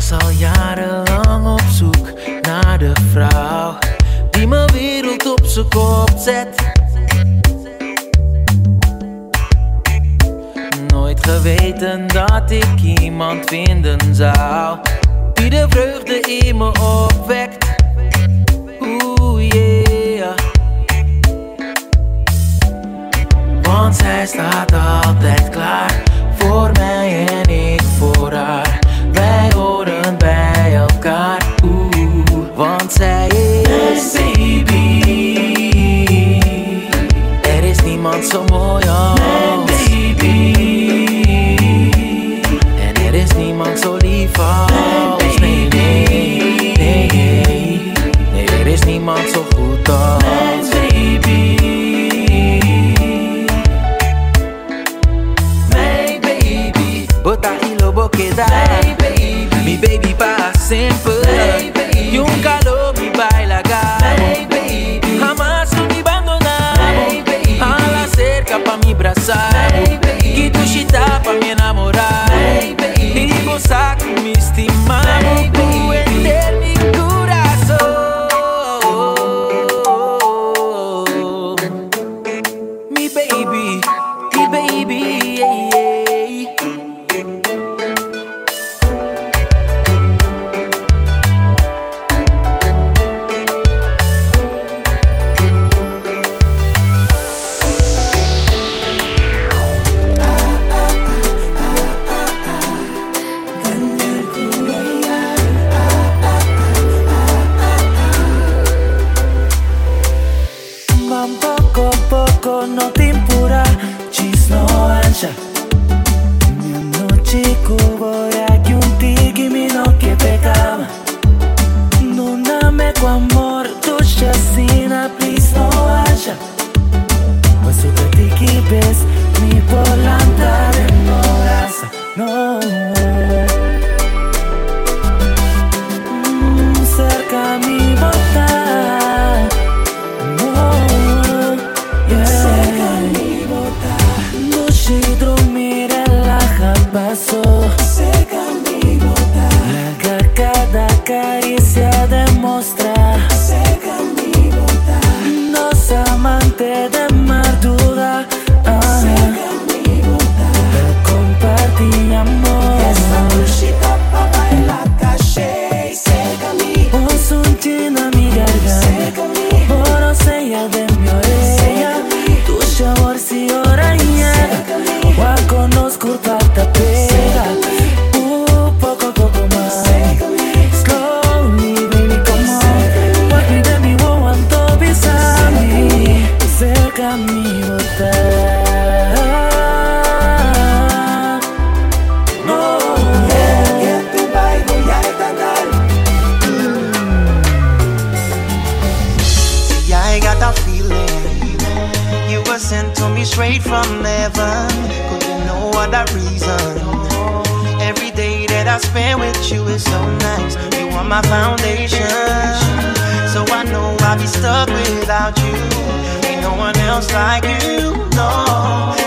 was al jarenlang op zoek naar de vrouw die mijn wereld op zijn kop zet. Nooit geweten dat ik iemand vinden zou die de vreugde in me opwekt. Oeh yeah. Want zij staat altijd klaar so lethal. Baby. demostrar. Seca mi bondad. Nos amante de spend with you is so nice. You are my foundation. So I know I'll be stuck without you. Ain't no one else like you, no.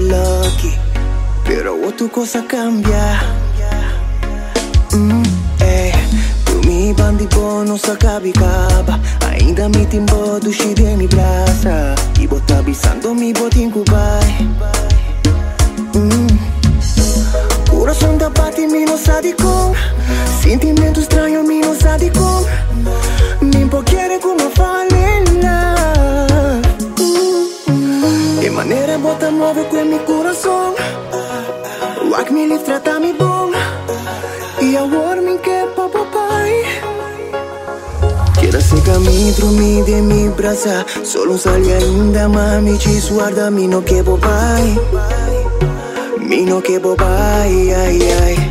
Lucky Pero outra coisa cambia. Mm, eh. Tu mi bandi bono sa cabi capa Ainda mi timbo do de mi braça E bota bisando mi botin cubai mm. Coração da bate mi não sabe com Sentimento estranho mi não sabe com te con mi corazón. Like mi leaf trata mi bon Y a warming que papá pai Quieres seca mi trumi de mi brasa. Solo salga inda mami ci guarda mi no que pai Mi no que pai ay ay.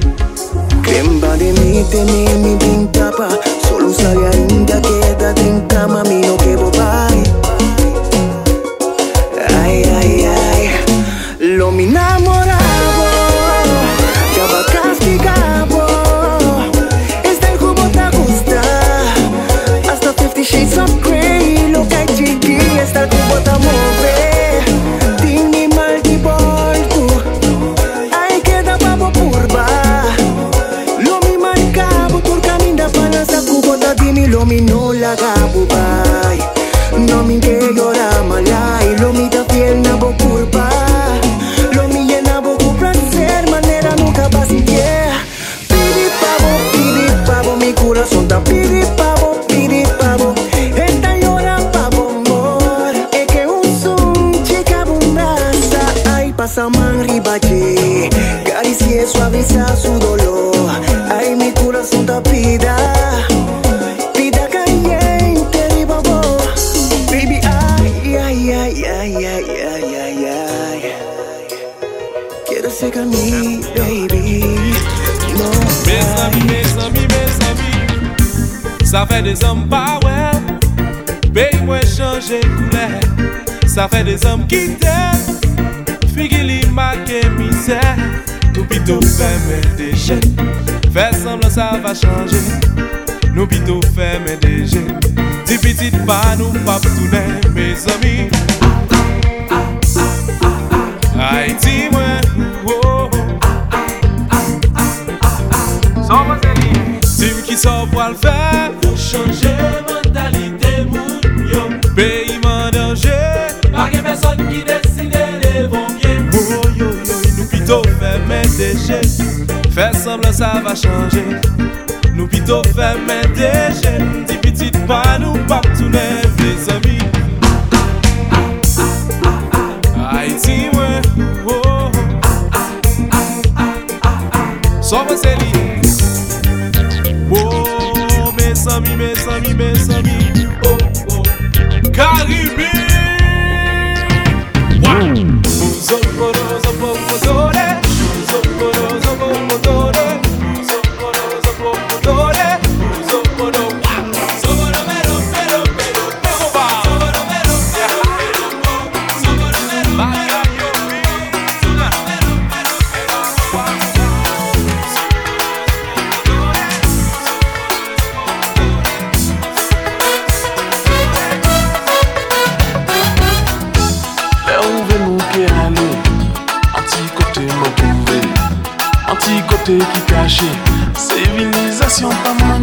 Cremba de mi tene mi din tapa. Solo salga inda quédate en cama mi no que pai Mi enamoravo Estaba castigado. Esta el jugo te gusta Hasta 50 shades of grey. Lo que chiqui Esta el jugo te mueve. Tini mal di volto Ai queda babo purba. Lo mi marcabo Por camina para sa cubo Da dimi lo mi no la gabo bai No mi que llora malai at me, baby. No. Mes ami, mes ami, mes ami Sa fe de zom pa we Bey mwen chanje koule Sa fe de zom ki te Figi li make mise Nou pito fe men deje Fe semblan sa va chanje Nou pito fe men deje Di pitit pa nou pap toune Mes ami Ay ti mwen deje Fè semblan sa va chanje Nou pito fè men deje Di pitit pa nou pa ptoune vle zami Haiti mwen oh, oh, oh. Son mwen se li Oh, mes ami, mes ami, mes ami Oh, oh. Karibi Mwen Zon kono, zon kono, zon qui cachait. Civilisation pas moins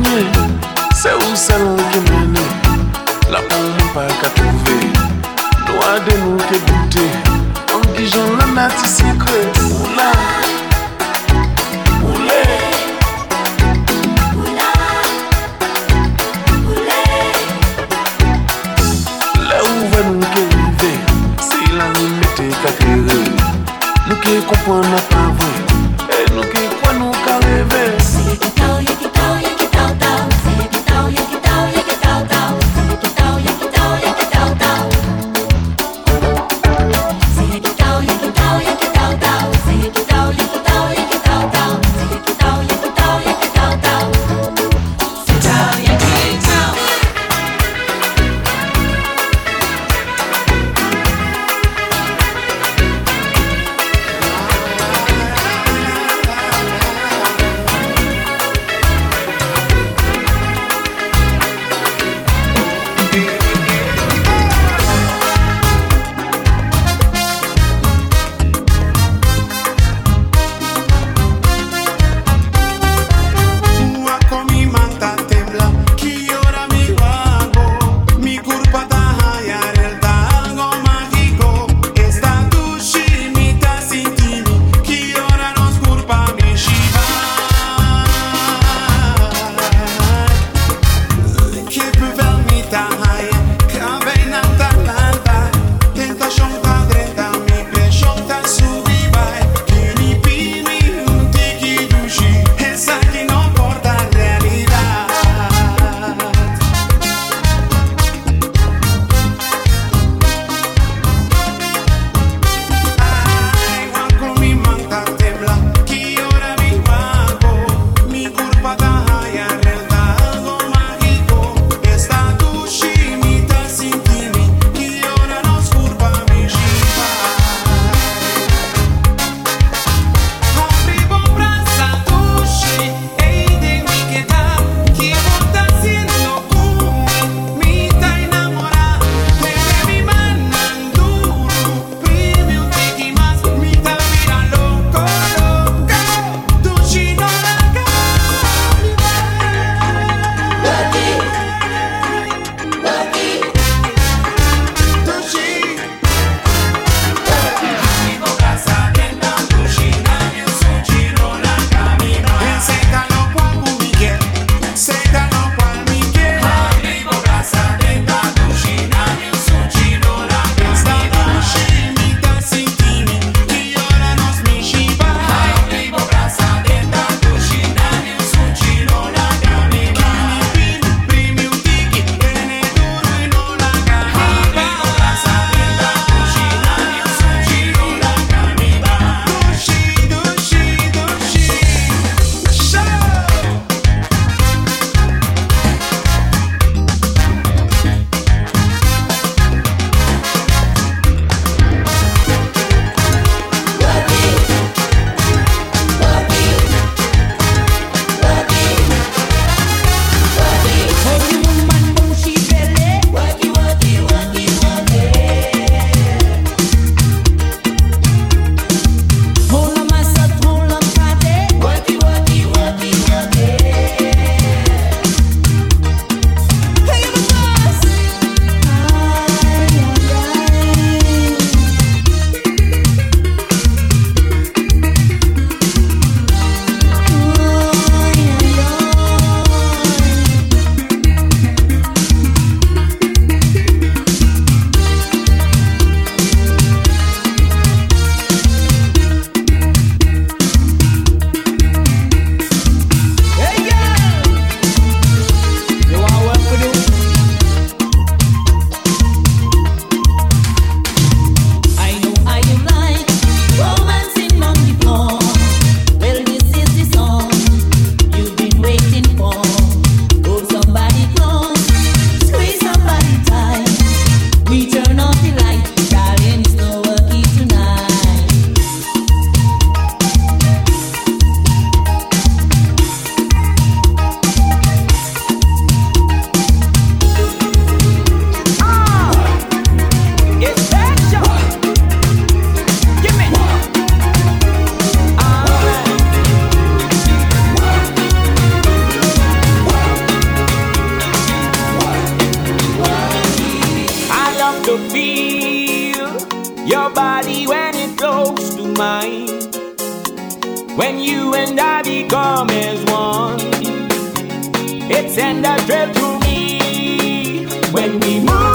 it sends a thrill to me. When we move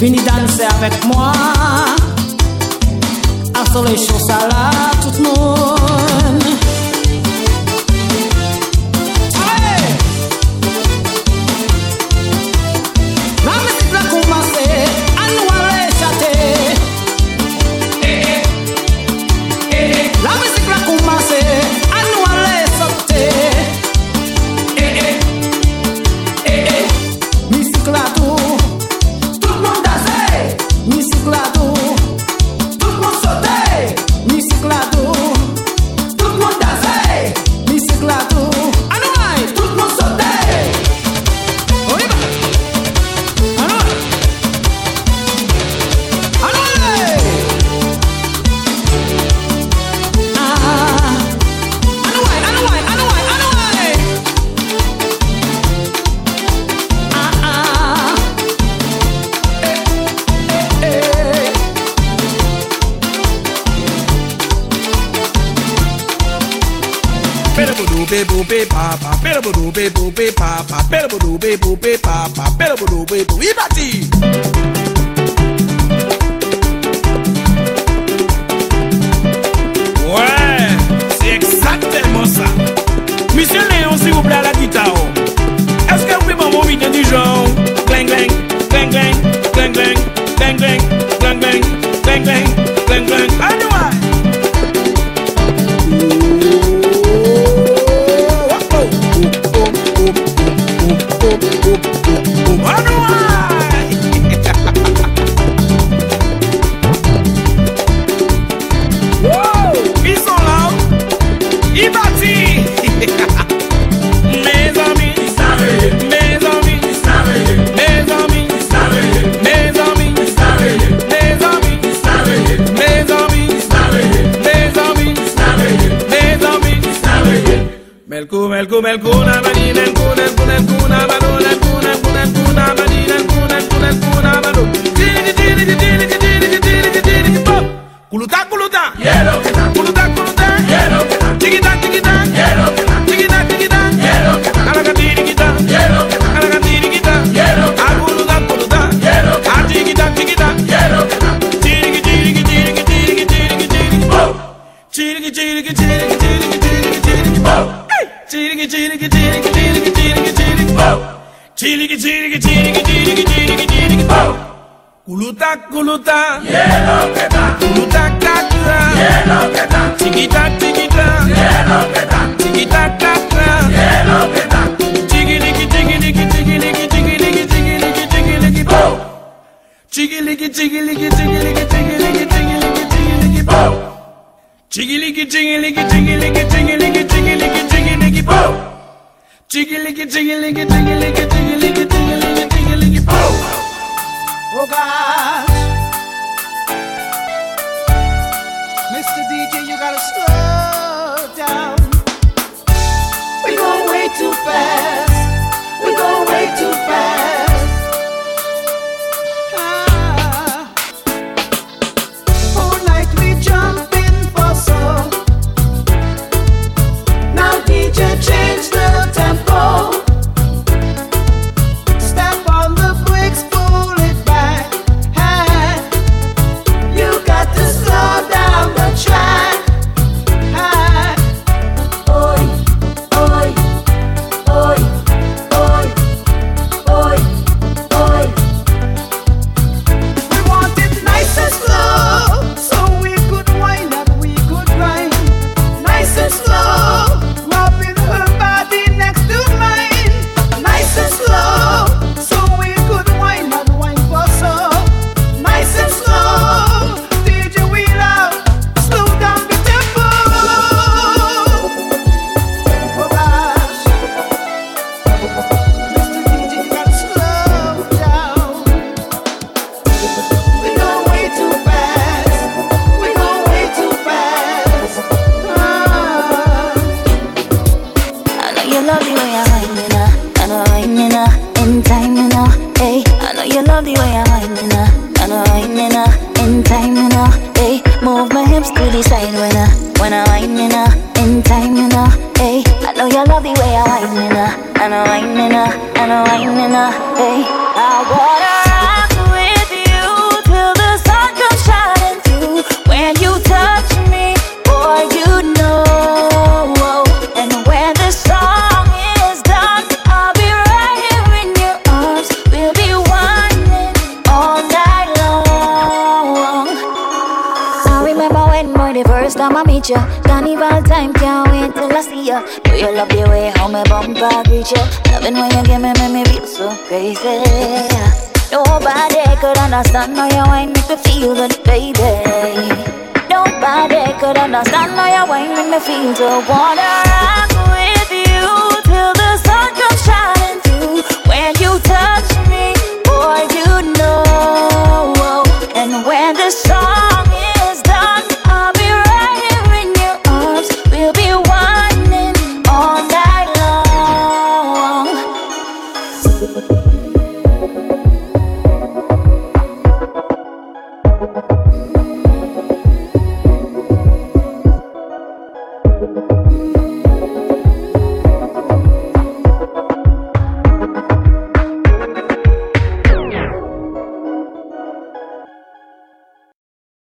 Vini danser avec moi. À soleil chaud, ça là, tout le monde. Bebo, be bu be pa bebo, pelo bebo, be bu be pa bebo, pelo bebo, be bu. E bati! volume Chiriki, chiriki, chiriki, chiriki, chiriki, chiriki. Kuluta, kuluta. Hielo que da. Kuluta, catra. Hielo que da. Chiquita, chiquita. Hielo que da. Chiquita, catra. Hielo que da. Chigiliki, chigiliki, chigiliki, chigiliki, chigiliki, chigiliki. Oh. Chigiliki, chigiliki, chigiliki, chigiliki, chigiliki, chigiliki. Oh. Chigiliki, chigiliki, chigiliki, chigiliki, chigiliki, chigiliki. Oh. Chigiliki, chigiliki, chigiliki, chigiliki. Oh God. You the way how me bumper greet ya? Loving when you give me, make me feel so crazy. Nobody could understand how you wine make me feel good, baby. Nobody could understand how you wine make me feel so wanna rock with you till the sun comes shining through. When you touch me, boy, you know. And when the song